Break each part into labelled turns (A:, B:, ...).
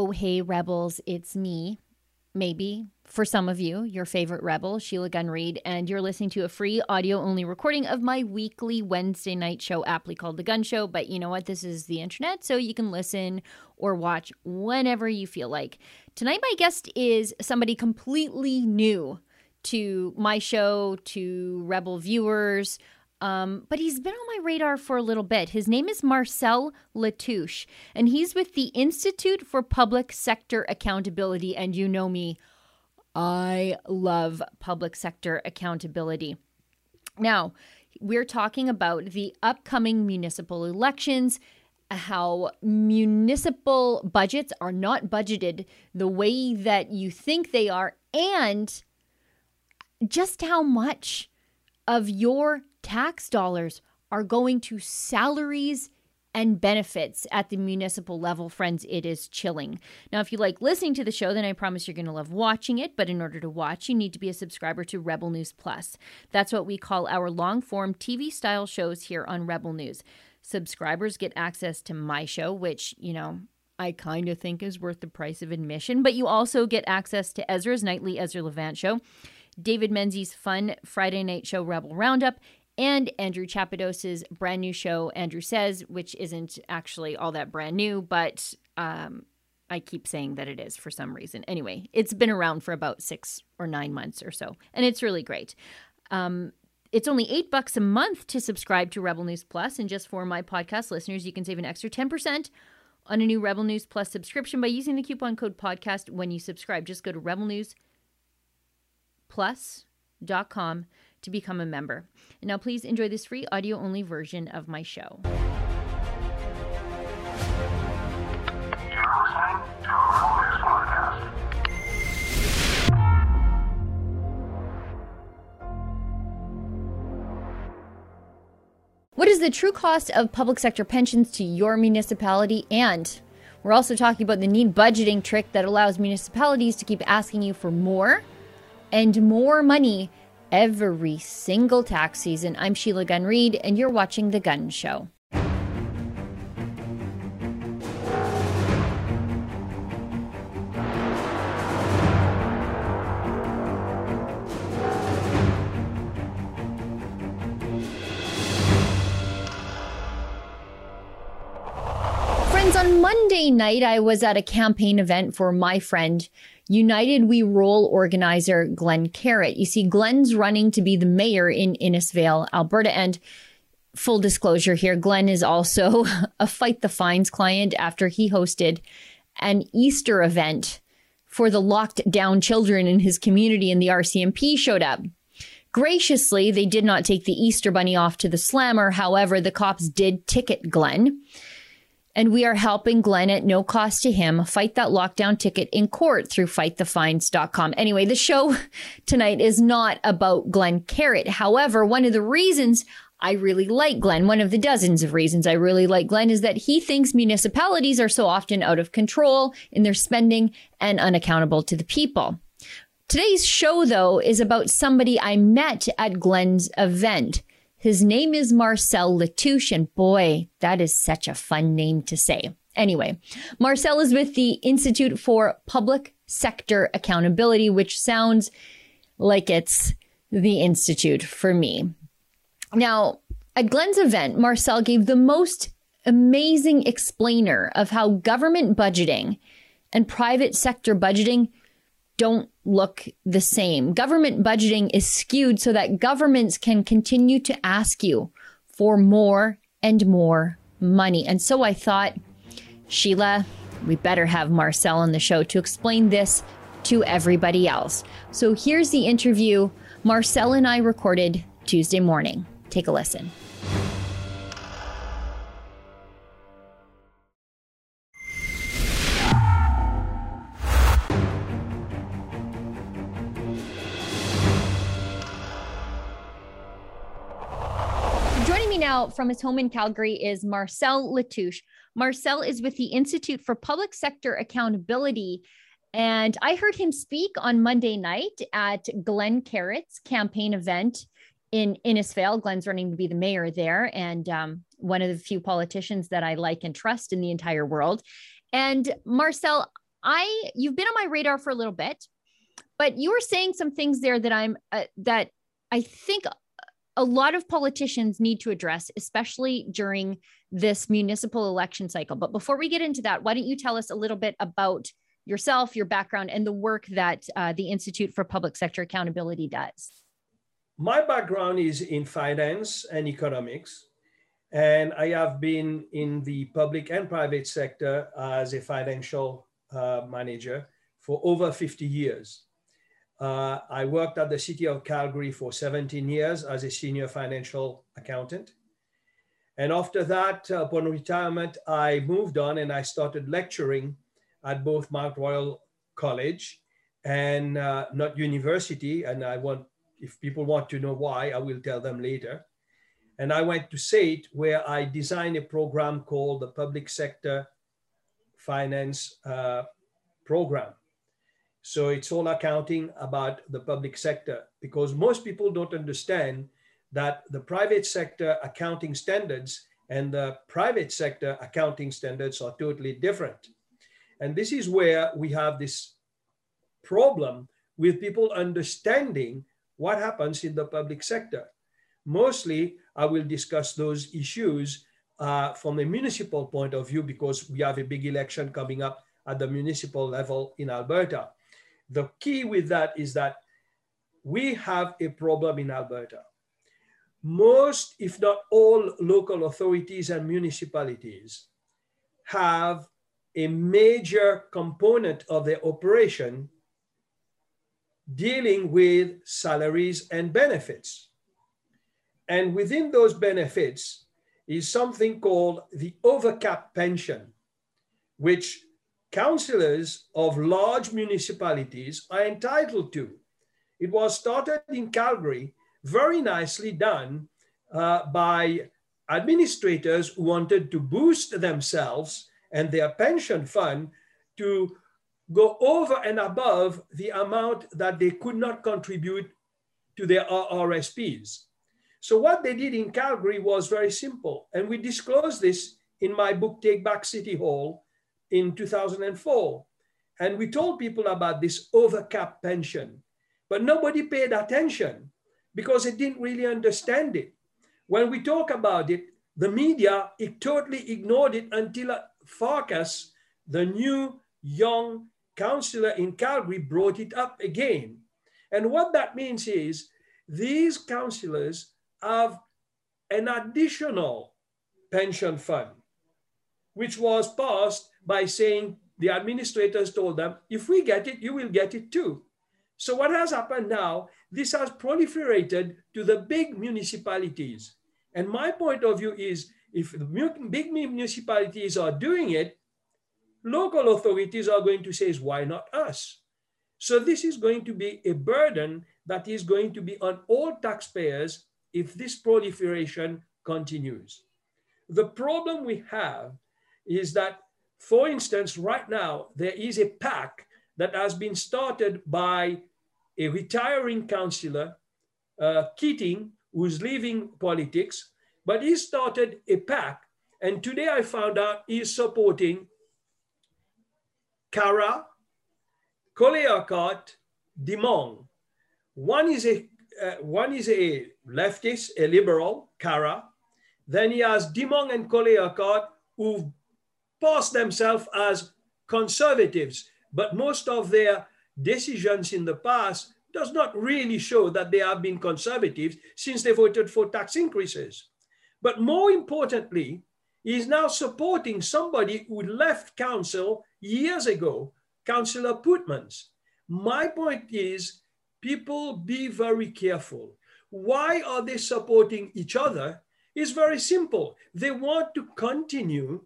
A: Oh, hey, rebels, it's me. Maybe for some of you, your favorite rebel, Sheila Gunn Reid, and you're listening to a free audio only recording of my weekly Wednesday night show, aptly called The Gun Show. But you know what? This is the internet, so you can listen or watch whenever you feel like. Tonight, my guest is somebody completely new to my show, to Rebel viewers. Um, but he's been on my radar for a little bit. His name is Marcel Latouche, and he's with the Institute for Public Sector Accountability. And you know me, I love public sector accountability. Now, we're talking about the upcoming municipal elections, how municipal budgets are not budgeted the way that you think they are, and just how much of your tax dollars are going to salaries and benefits at the municipal level, friends, it is chilling. Now, if you like listening to the show, then I promise you're going to love watching it. But in order to watch, you need to be a subscriber to Rebel News Plus. That's what we call our long form TV style shows here on Rebel News. Subscribers get access to my show, which, you know, I kind of think is worth the price of admission, but you also get access to Ezra's nightly Ezra Levant show. David Menzies' fun Friday night show Rebel Roundup, and Andrew Chapados's brand new show, Andrew Says, which isn't actually all that brand new, but um, I keep saying that it is for some reason. Anyway, it's been around for about six or nine months or so, and it's really great. Um, it's only eight bucks a month to subscribe to Rebel News Plus, and just for my podcast listeners, you can save an extra 10% on a new Rebel News Plus subscription by using the coupon code podcast when you subscribe. Just go to rebelnewsplus.com to become a member. And now, please enjoy this free audio only version of my show. What is the true cost of public sector pensions to your municipality? And we're also talking about the neat budgeting trick that allows municipalities to keep asking you for more and more money every single tax season. I'm Sheila Gunn Reid, and you're watching The Gun Show. Night, I was at a campaign event for my friend United We Roll organizer Glenn Carritt. You see, Glenn's running to be the mayor in Innisfail, Alberta. And full disclosure here, Glenn is also a Fight the Fines client after he hosted an Easter event for the locked down children in his community, and the RCMP showed up. Graciously, they did not take the Easter bunny off to the slammer. However, the cops did ticket Glenn and we are helping Glenn at no cost to him fight that lockdown ticket in court through fightthefines.com. Anyway, the show tonight is not about Glenn Carritt. However, one of the reasons I really like Glenn, one of the dozens of reasons I really like Glenn is that he thinks municipalities are so often out of control in their spending and unaccountable to the people. Today's show, though, is about somebody I met at Glenn's event. His name is Marcel Latouche, and boy, that is such a fun name to say. Anyway, Marcel is with the Institute for Public Sector Accountability, which sounds like it's the Institute for me. Now, at Glenn's event, Marcel gave the most amazing explainer of how government budgeting and private sector budgeting don't look the same. Government budgeting is skewed so that governments can continue to ask you for more and more money. And so I thought, Sheila, we better have Marcel on the show to explain this to everybody else. So here's the interview Marcel and I recorded Tuesday morning. Take a listen. From his home in Calgary is Marcel Latouche. Marcel is with the Institute for Public Sector Accountability. And I heard him speak on Monday night at Glenn Carritt's campaign event in Innisfail. Glenn's running to be the mayor there and um, one of the few politicians that I like and trust in the entire world. And Marcel, I you've been on my radar for a little bit, but you were saying some things there that I'm uh, that I think a lot of politicians need to address, especially during this municipal election cycle. But before we get into that, why don't you tell us a little bit about yourself, your background, and the work that uh, the Institute for Public Sector Accountability does?
B: My background is in finance and economics. And I have been in the public and private sector as a financial uh, manager for over 50 years. Uh, I worked at the city of Calgary for 17 years as a senior financial accountant. And after that, uh, upon retirement, I moved on and I started lecturing at both Mount Royal College and uh, not university. And I want, if people want to know why, I will tell them later. And I went to SAIT where I designed a program called the Public Sector Finance uh, Program. So it's all accounting about the public sector because most people don't understand that the private sector accounting standards and the private sector accounting standards are totally different. And this is where we have this problem with people understanding what happens in the public sector. Mostly, I will discuss those issues uh, from a municipal point of view because we have a big election coming up at the municipal level in Alberta. The key with that is that we have a problem in Alberta. Most, if not all, local authorities and municipalities have a major component of their operation dealing with salaries and benefits. And within those benefits is something called the overcap pension, which councillors of large municipalities are entitled to. It was started in Calgary, very nicely done uh, by administrators who wanted to boost themselves and their pension fund to go over and above the amount that they could not contribute to their RRSPs. So what they did in Calgary was very simple. And we disclosed this in my book, Take Back City Hall in 2004. And we told people about this overcap pension, but nobody paid attention because they didn't really understand it. When we talk about it, the media it totally ignored it until Farkas, the new young councillor in Calgary, brought it up again. And what that means is these councillors have an additional pension fund, which was passed by saying the administrators told them, if we get it, you will get it too. So what has happened now, this has proliferated to the big municipalities. And my point of view is if the big municipalities are doing it, local authorities are going to say, why not us? So this is going to be a burden that is going to be on all taxpayers if this proliferation continues. The problem we have is that, for instance, right now, there is a PAC that has been started by a retiring councillor, uh, Keating, who's leaving politics, but he started a PAC. And today I found out he's supporting Carra, Colley-Urquhart, Demong. One is a uh, one is a leftist, a liberal, Carra. Then he has Demong and Colley-Urquhart who pass themselves as conservatives, but most of their decisions in the past does not really show that they have been conservatives since they voted for tax increases. But more importantly, he is now supporting somebody who left council years ago, Councillor Pootmans. My point is people be very careful. Why are they supporting each other? It's very simple. They want to continue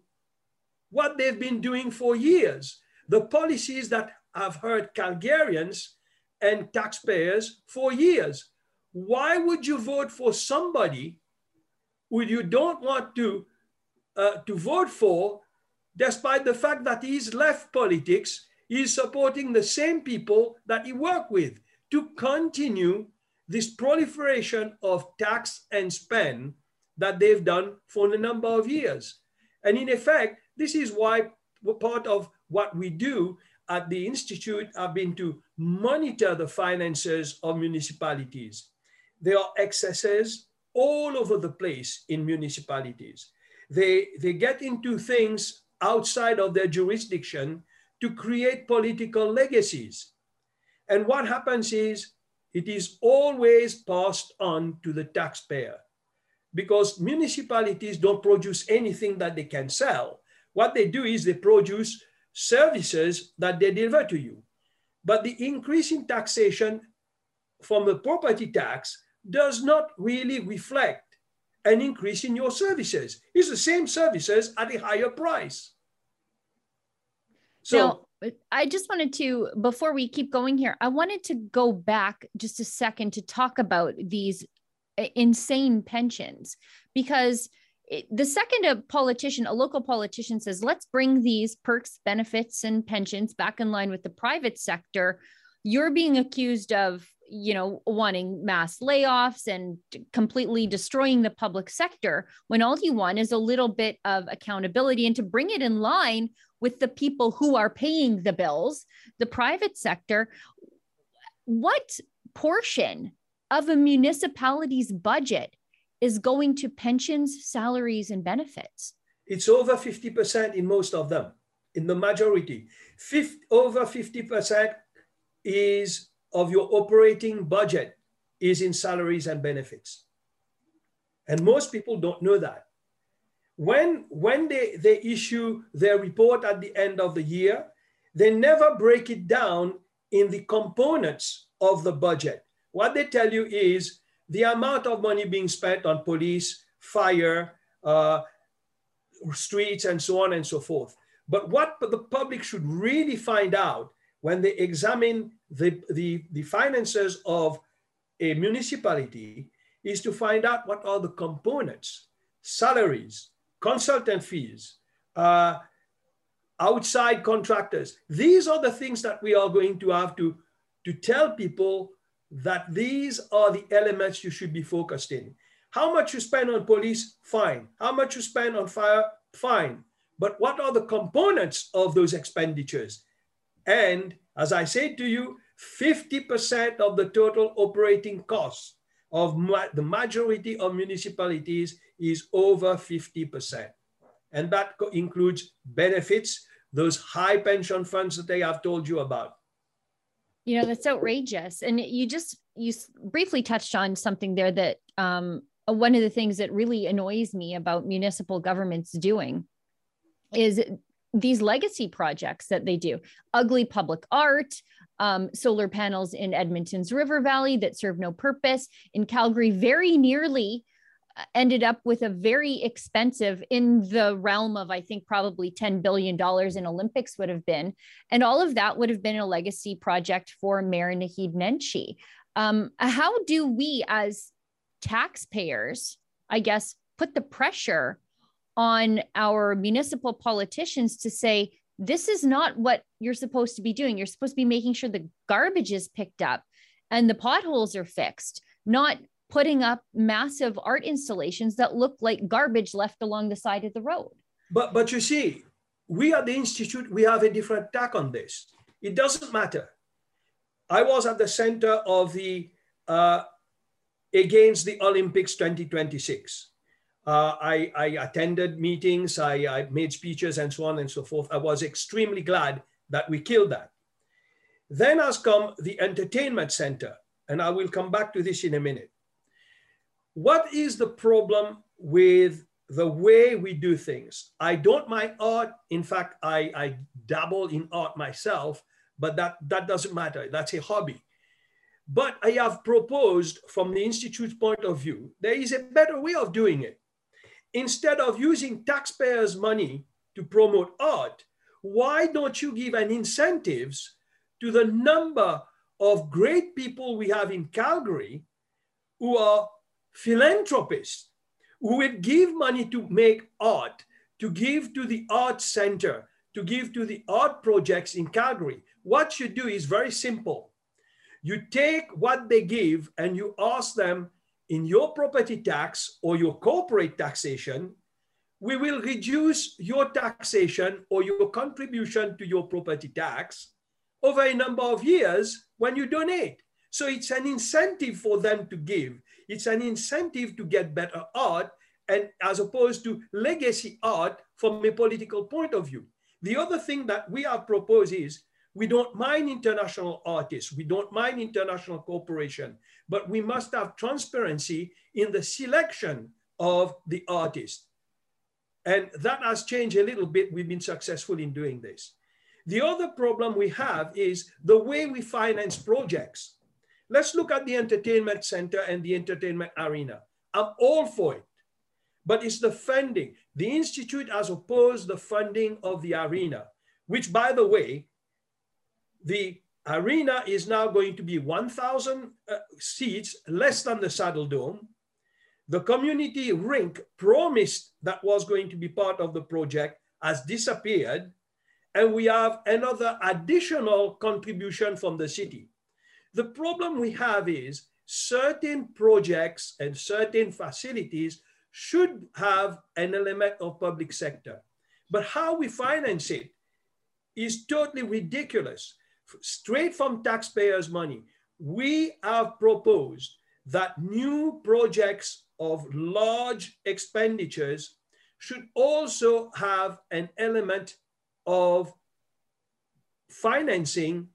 B: what they've been doing for years. The policies that have hurt Calgarians and taxpayers for years. Why would you vote for somebody who you don't want to, uh, to vote for, despite the fact that he's left politics, he's supporting the same people that he worked with? to continue this proliferation of tax and spend that they've done for a number of years. And in effect, this is why part of what we do at the Institute have been to monitor the finances of municipalities. There are excesses all over the place in municipalities. They, they get into things outside of their jurisdiction to create political legacies. And what happens is it is always passed on to the taxpayer because municipalities don't produce anything that they can sell. What they do is they produce services that they deliver to you. But the increase in taxation from the property tax does not really reflect an increase in your services. It's the same services at a higher price.
A: So now, I just wanted to, before we keep going here, I wanted to go back just a second to talk about these uh, insane pensions because the second a politician, a local politician says, let's bring these perks, benefits, and pensions back in line with the private sector, you're being accused of you know wanting mass layoffs and completely destroying the public sector when all you want is a little bit of accountability and to bring it in line with the people who are paying the bills the private sector. What portion of a municipality's budget is going to pensions, salaries, and benefits.
B: It's over 50% in most of them, in the majority. 50, over 50% is of your operating budget is in salaries and benefits. And most people don't know that. When, when they, they issue their report at the end of the year, they never break it down in the components of the budget. What they tell you is the amount of money being spent on police, fire, uh, streets, and so on and so forth. But what the public should really find out when they examine the, the, the finances of a municipality is to find out what are the components, salaries, consultant fees, uh, outside contractors. These are the things that we are going to have to, to tell people that these are the elements you should be focused in. How much you spend on police, fine. How much you spend on fire, fine. But what are the components of those expenditures? And as I said to you, 50% of the total operating costs of ma the majority of municipalities is over 50%. And that includes benefits, those high pension funds that I have told you about
A: you know that's outrageous. And you just you briefly touched on something there that um, one of the things that really annoys me about municipal governments doing is these legacy projects that they do. Ugly public art um, solar panels in edmonton's river valley that serve no purpose. In calgary very nearly ended up with a very expensive in the realm of i think probably 10 billion dollars in olympics would have been. And all of that would have been a legacy project for mayor naheed nenshi. Um, how do we as taxpayers i guess put the pressure on our municipal politicians to say this is not what you're supposed to be doing. You're supposed to be making sure the garbage is picked up and the potholes are fixed not putting up massive art installations that look like garbage left along the side of the road.
B: But but you see, we at the institute we have a different tack on this. It doesn't matter. I was at the center of the uh, against the Olympics 2026. Uh, I, I, attended meetings, I, I made speeches, and so on and so forth. I was extremely glad that we killed that. Then has come the entertainment center, and I will come back to this in a minute. What is the problem with the way we do things? I don't mind art. In fact, I, I dabble in art myself, but that, that doesn't matter. That's a hobby. But I have proposed from the Institute's point of view, there is a better way of doing it. Instead of using taxpayers' money to promote art, why don't you give an incentives to the number of great people we have in Calgary who are philanthropists who would give money to make art, to give to the art center, to give to the art projects in Calgary. What you do is very simple. You take what they give and you ask them in your property tax or your corporate taxation, we will reduce your taxation or your contribution to your property tax over a number of years when you donate. So it's an incentive for them to give. It's an incentive to get better art and as opposed to legacy art from a political point of view. The other thing that we have proposed is we don't mind international artists, we don't mind international cooperation, but we must have transparency in the selection of the artist. And that has changed a little bit. We've been successful in doing this. The other problem we have is the way we finance projects. Let's look at the entertainment center and the entertainment arena. I'm all for it, but it's the funding. The Institute has opposed the funding of the arena, which, by the way, the arena is now going to be 1,000 uh, seats, less than the Saddledome. The community rink promised that was going to be part of the project has disappeared. And we have another additional contribution from the city. The problem we have is certain projects and certain facilities should have an element of public sector. But how we finance it is totally ridiculous. Straight from taxpayers' money, we have proposed that new projects of large expenditures should also have an element of financing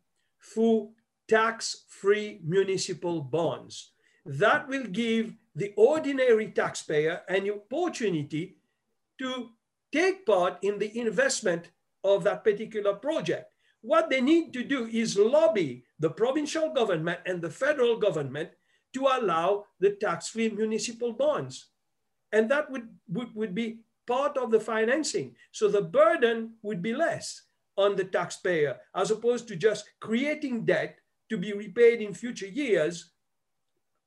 B: through tax-free municipal bonds. That will give the ordinary taxpayer an opportunity to take part in the investment of that particular project. What they need to do is lobby the provincial government and the federal government to allow the tax-free municipal bonds. And that would, would, would be part of the financing. So the burden would be less on the taxpayer as opposed to just creating debt to be repaid in future years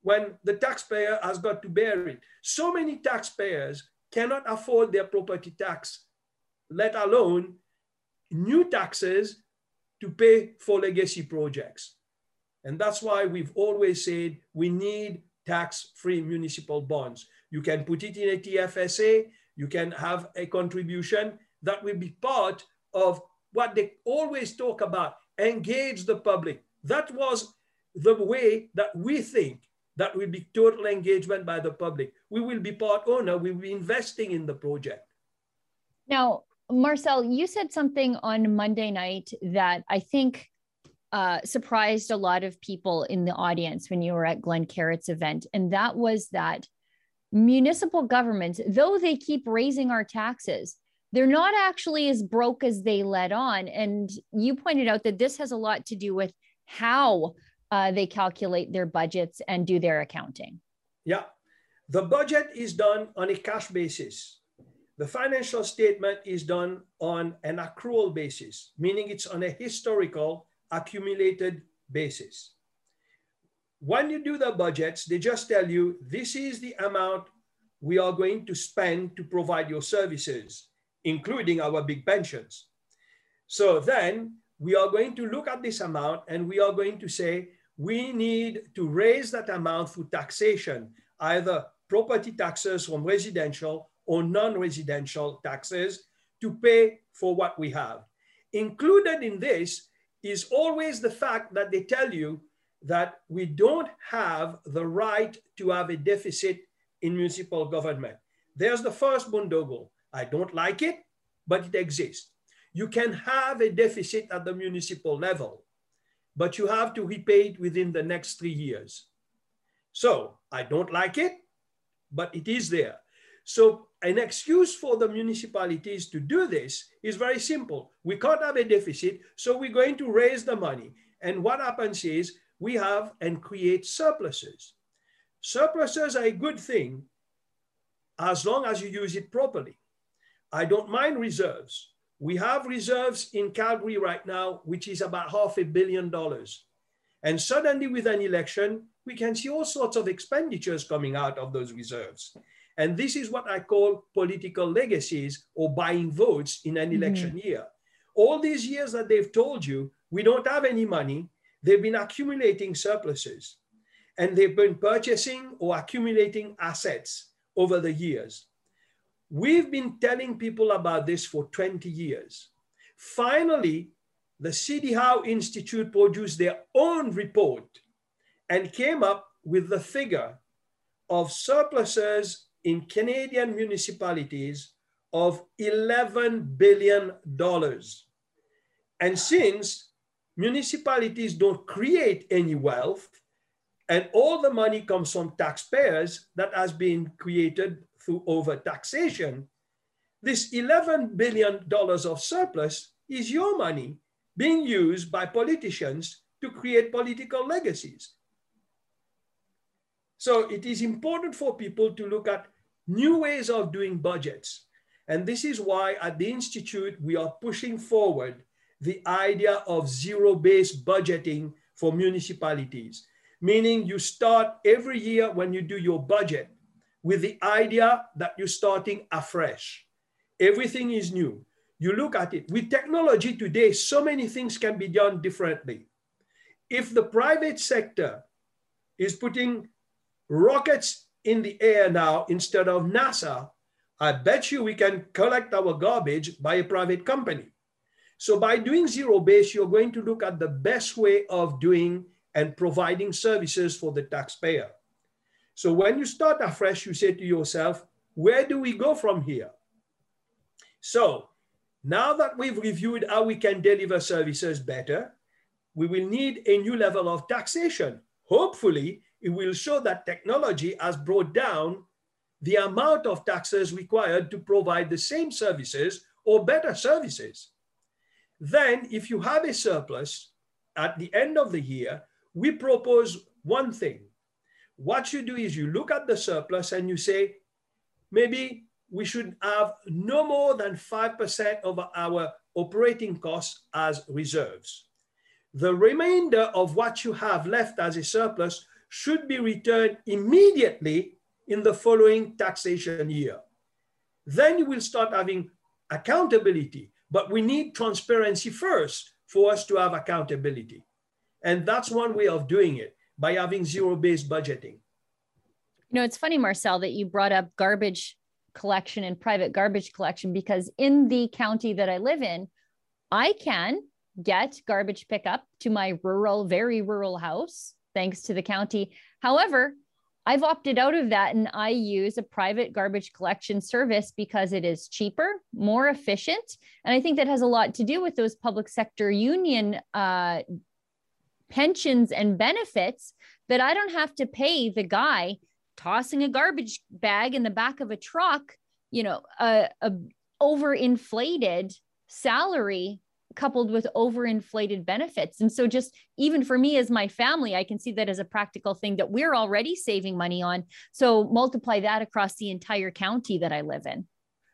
B: when the taxpayer has got to bear it. So many taxpayers cannot afford their property tax, let alone new taxes to pay for legacy projects. And that's why we've always said we need tax-free municipal bonds. You can put it in a TFSA, you can have a contribution that will be part of what they always talk about, engage the public. That was the way that we think that will be total engagement by the public. We will be part owner, we will be investing in the project.
A: Now, Marcel, you said something on Monday night that I think uh, surprised a lot of people in the audience when you were at Glen Carritt's event, and that was that municipal governments, though they keep raising our taxes, they're not actually as broke as they let on. And you pointed out that this has a lot to do with how uh, they calculate their budgets and do their accounting.
B: Yeah, the budget is done on a cash basis. The financial statement is done on an accrual basis, meaning it's on a historical accumulated basis. When you do the budgets, they just tell you this is the amount we are going to spend to provide your services, including our big pensions. So then we are going to look at this amount and we are going to say, we need to raise that amount through taxation, either property taxes from residential or non-residential taxes to pay for what we have. Included in this is always the fact that they tell you that we don't have the right to have a deficit in municipal government. There's the first boondoggle. I don't like it, but it exists. You can have a deficit at the municipal level, but you have to repay it within the next three years. So I don't like it, but it is there. So an excuse for the municipalities to do this is very simple. We can't have a deficit, so we're going to raise the money. And what happens is we have and create surpluses. Surpluses are a good thing as long as you use it properly. I don't mind reserves. We have reserves in Calgary right now, which is about half a billion dollars. And suddenly, with an election, we can see all sorts of expenditures coming out of those reserves. And this is what I call political legacies or buying votes in an mm-hmm. election mm-hmm. year. All these years that they've told you, we don't have any money, they've been accumulating surpluses and they've been purchasing or accumulating assets over the years. We've been telling people about this for 20 years. Finally, the C.D. Howe Institute produced their own report and came up with the figure of surpluses in Canadian municipalities of $11 billion. And since municipalities don't create any wealth, and all the money comes from taxpayers that has been created through over taxation, this $11 billion of surplus is your money being used by politicians to create political legacies. So it is important for people to look at new ways of doing budgets. And this is why at the Institute, we are pushing forward the idea of zero-based budgeting for municipalities, meaning you start every year when you do your budget with the idea that you're starting afresh. Everything is new. You look at it. With technology today, so many things can be done differently. If the private sector is putting rockets in the air now instead of NASA, I bet you we can collect our garbage by a private company. So by doing zero base, you're going to look at the best way of doing and providing services for the taxpayer. So when you start afresh, you say to yourself, where do we go from here? So now that we've reviewed how we can deliver services better, we will need a new level of taxation. Hopefully, it will show that technology has brought down the amount of taxes required to provide the same services or better services. Then, if you have a surplus at the end of the year, we propose one thing. What you do is you look at the surplus and you say, maybe we should have no more than 5% of our operating costs as reserves. The remainder of what you have left as a surplus should be returned immediately in the following taxation year. Then you will start having accountability. But we need transparency first for us to have accountability. And that's one way of doing it by having zero based budgeting.
A: You know, it's funny, Marcel, that you brought up garbage collection and private garbage collection because in the county that I live in, I can get garbage pickup to my rural, very rural house, thanks to the county. However, I've opted out of that and I use a private garbage collection service because it is cheaper, more efficient. And I think that has a lot to do with those public sector union uh, pensions and benefits that I don't have to pay the guy tossing a garbage bag in the back of a truck, you know, a, a overinflated salary coupled with overinflated benefits. And so, just even for me as my family, I can see that as a practical thing that we're already saving money on. So, multiply that across the entire county that I live in.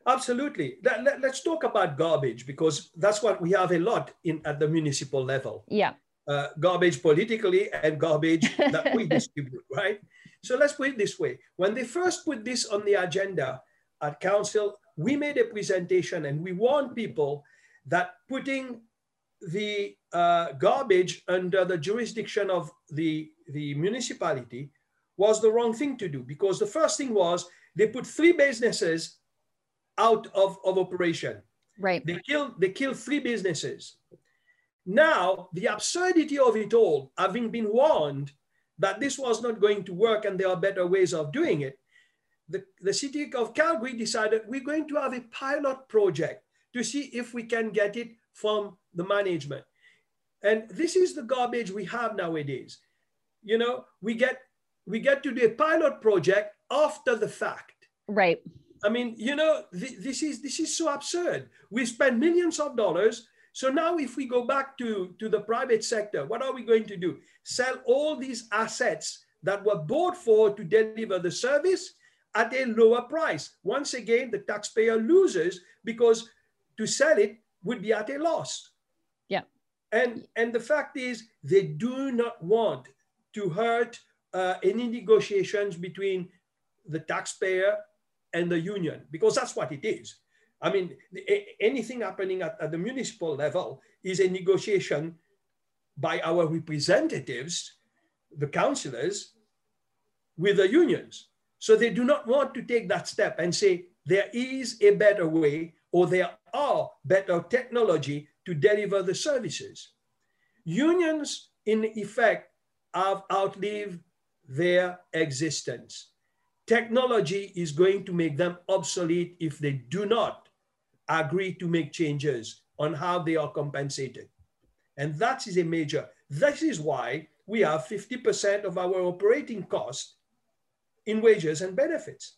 B: Absolutely. Let, let, us talk about garbage because that's what we have a lot in at the municipal level.
A: Yeah.
B: Uh, garbage politically and garbage that we distribute, right? So let's put it this way. When they first put this on the agenda at council, we made a presentation and we warned people that putting the uh, garbage under the jurisdiction of the, the municipality was the wrong thing to do because the first thing was they put three businesses out of, of operation.
A: Right.
B: They killed, they killed three businesses. Now, the absurdity of it all, having been warned that this was not going to work and there are better ways of doing it, the, the city of Calgary decided we're going to have a pilot project to see if we can get it from the management. And this is the garbage we have nowadays. You know, we get we get to do a pilot project after the fact.
A: Right.
B: I mean, you know, th- this is this is so absurd. We spend millions of dollars. So now if we go back to, to the private sector, what are we going to do? Sell all these assets that were bought for to deliver the service at a lower price. Once again, the taxpayer loses because to sell it would be at a loss.
A: Yeah.
B: And and the fact is, they do not want to hurt uh, any negotiations between the taxpayer and the union because that's what it is. I mean, anything happening at, at the municipal level is a negotiation by our representatives, the councillors, with the unions. So they do not want to take that step and say, there is a better way or there are better technology to deliver the services. Unions, in effect, have outlived their existence. Technology is going to make them obsolete if they do not agree to make changes on how they are compensated. And that is a major, this is why we have 50% of our operating cost in wages and benefits.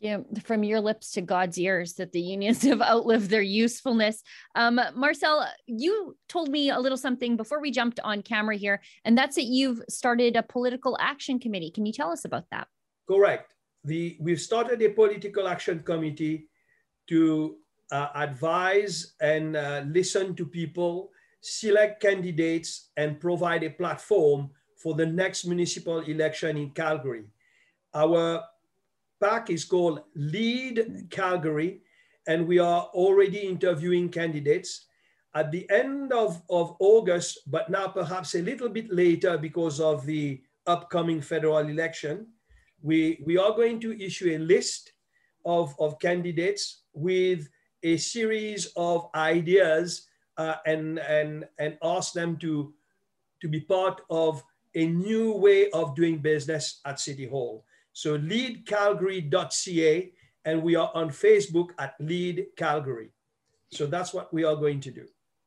A: Yeah, from your lips to God's ears that the unions have outlived their usefulness. Um, Marcel, you told me a little something before we jumped on camera here, and that's that you've started a political action committee. Can you tell us about that?
B: Correct. The, we've started a political action committee to uh, advise and uh, listen to people, select candidates, and provide a platform for the next municipal election in Calgary. Our pack is called Lead Calgary, and we are already interviewing candidates. At the end of, of August, but now perhaps a little bit later because of the upcoming federal election, we, we are going to issue a list of, of candidates with a series of ideas uh, and, and, and ask them to, to be part of a new way of doing business at City Hall. So leadcalgary.ca, and we are on Facebook at Lead Calgary. So that's what we are going to do.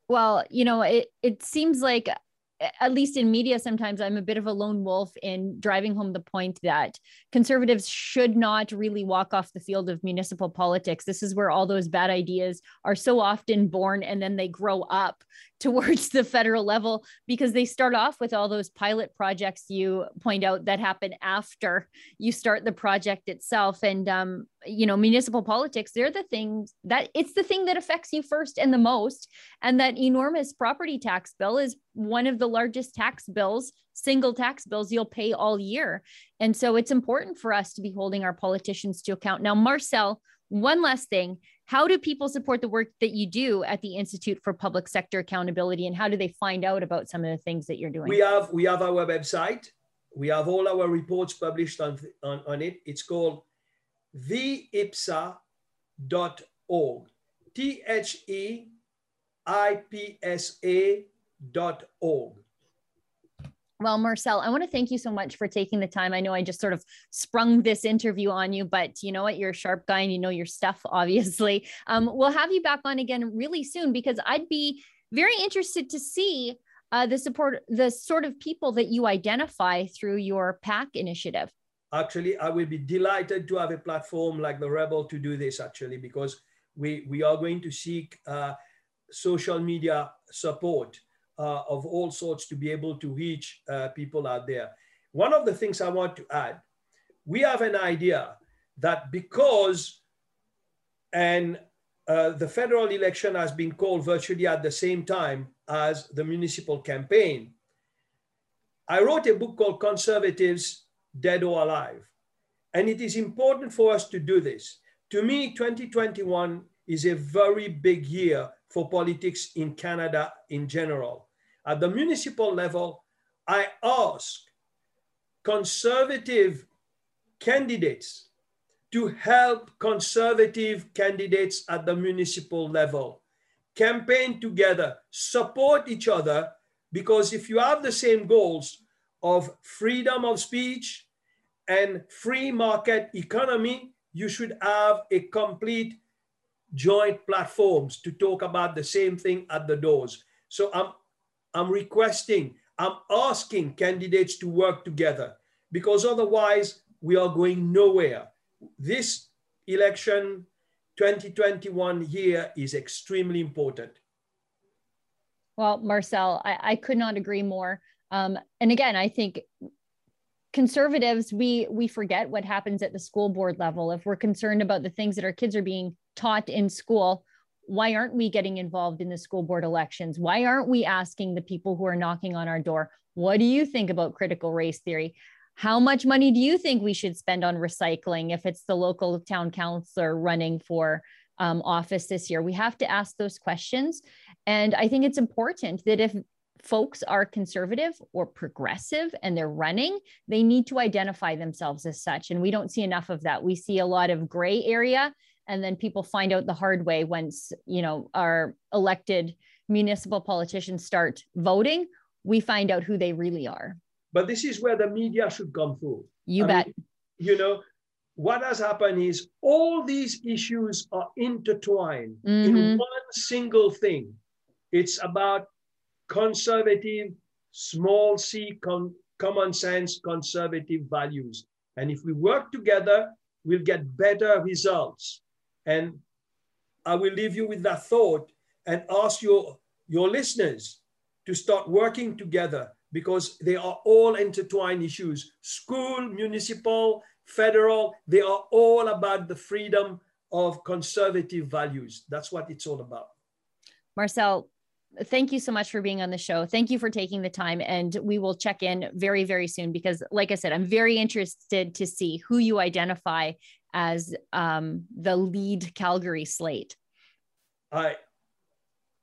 A: Well, you know, it, it seems like at least in media, sometimes I'm a bit of a lone wolf in driving home the point that conservatives should not really walk off the field of municipal politics. This is where all those bad ideas are so often born and then they grow up towards the federal level because they start off with all those pilot projects you point out that happen after you start the project itself. And um, you know municipal politics they're the things that it's the thing that affects you first and the most. And that enormous property tax bill is one of the largest tax bills single tax bills you'll pay all year. And so it's important for us to be holding our politicians to account. Now marcel one last thing how do people support the work that you do at the institute for public sector accountability and how do they find out about some of the things that you're doing?
B: We have we have our website. We have all our reports published on on, on it. It's called theipsa.org t-h-e-i-p-s-a dot org
A: well, Marcel, I want to thank you so much for taking the time. I know I just sort of sprung this interview on you, but you know what? You're a sharp guy and you know your stuff, obviously. Um, we'll have you back on again really soon because I'd be very interested to see uh, the support, the sort of people that you identify through your PAC initiative.
B: Actually, I will be delighted to have a platform like the Rebel to do this actually, because we, we are going to seek uh, social media support uh, of all sorts to be able to reach uh, people out there. One of the things I want to add, we have an idea that because and uh, the federal election has been called virtually at the same time as the municipal campaign. I wrote a book called Conservatives Dead or Alive. And it is important for us to do this. To me, 2021 is a very big year for politics in Canada in general. At the municipal level, I ask conservative candidates to help conservative candidates at the municipal level campaign together, support each other, because if you have the same goals of freedom of speech and free market economy, you should have a complete joint platforms to talk about the same thing at the doors. So I'm I'm requesting, I'm asking candidates to work together because otherwise we are going nowhere. This election 2021 year is extremely important.
A: Well, Marcel, I, I could not agree more. Um, and again, I think conservatives we we forget what happens at the school board level if we're concerned about the things that our kids are being taught in school why aren't we getting involved in the school board elections? Why aren't we asking the people who are knocking on our door, what do you think about critical race theory? How much money do you think we should spend on recycling if it's the local town councilor running for um, office this year? We have to ask those questions. And I think it's important that if folks are conservative or progressive and they're running, they need to identify themselves as such. And we don't see enough of that. We see a lot of gray area and then people find out the hard way once, you know, our elected municipal politicians start voting, we find out who they really are.
B: But this is where the media should come through.
A: You I bet. Mean,
B: you know, what has happened is all these issues are intertwined mm-hmm. in one single thing. It's about conservative, small c, com- common sense conservative values. And if we work together, we'll get better results. And I will leave you with that thought and ask your, your listeners to start working together because they are all intertwined issues school, municipal, federal, they are all about the freedom of conservative values. That's what it's all about.
A: Marcel, thank you so much for being on the show. Thank you for taking the time. And we will check in very, very soon because, like I said, I'm very interested to see who you identify as um, the lead Calgary slate.
B: I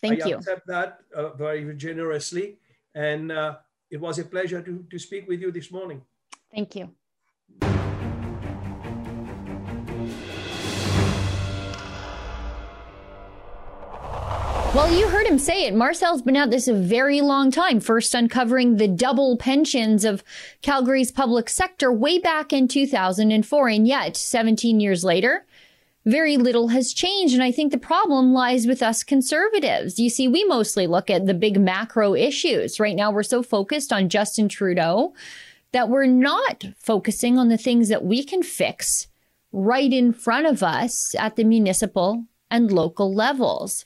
A: thank you.
B: I
A: you.
B: accept that uh, very generously. And uh, it was a pleasure to, to speak with you this morning.
A: Thank you. Well, you heard him say it. Marcel's been at this a very long time, first uncovering the double pensions of Calgary's public sector way back in 2004. And yet, 17 years later, very little has changed. And I think the problem lies with us conservatives. You see, we mostly look at the big macro issues. Right now, we're so focused on Justin Trudeau that we're not focusing on the things that we can fix right in front of us at the municipal and local levels.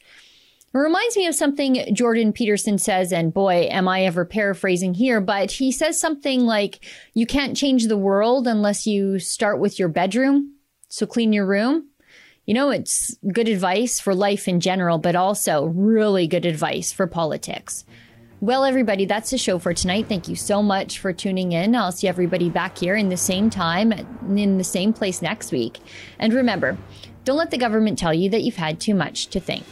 A: It reminds me of something Jordan Peterson says, and boy, am I ever paraphrasing here, but he says something like, You can't change the world unless you start with your bedroom. So clean your room. You know, it's good advice for life in general, but also really good advice for politics. Well, everybody, that's the show for tonight. Thank you so much for tuning in. I'll see everybody back here in the same time, in the same place next week. And remember, don't let the government tell you that you've had too much to think.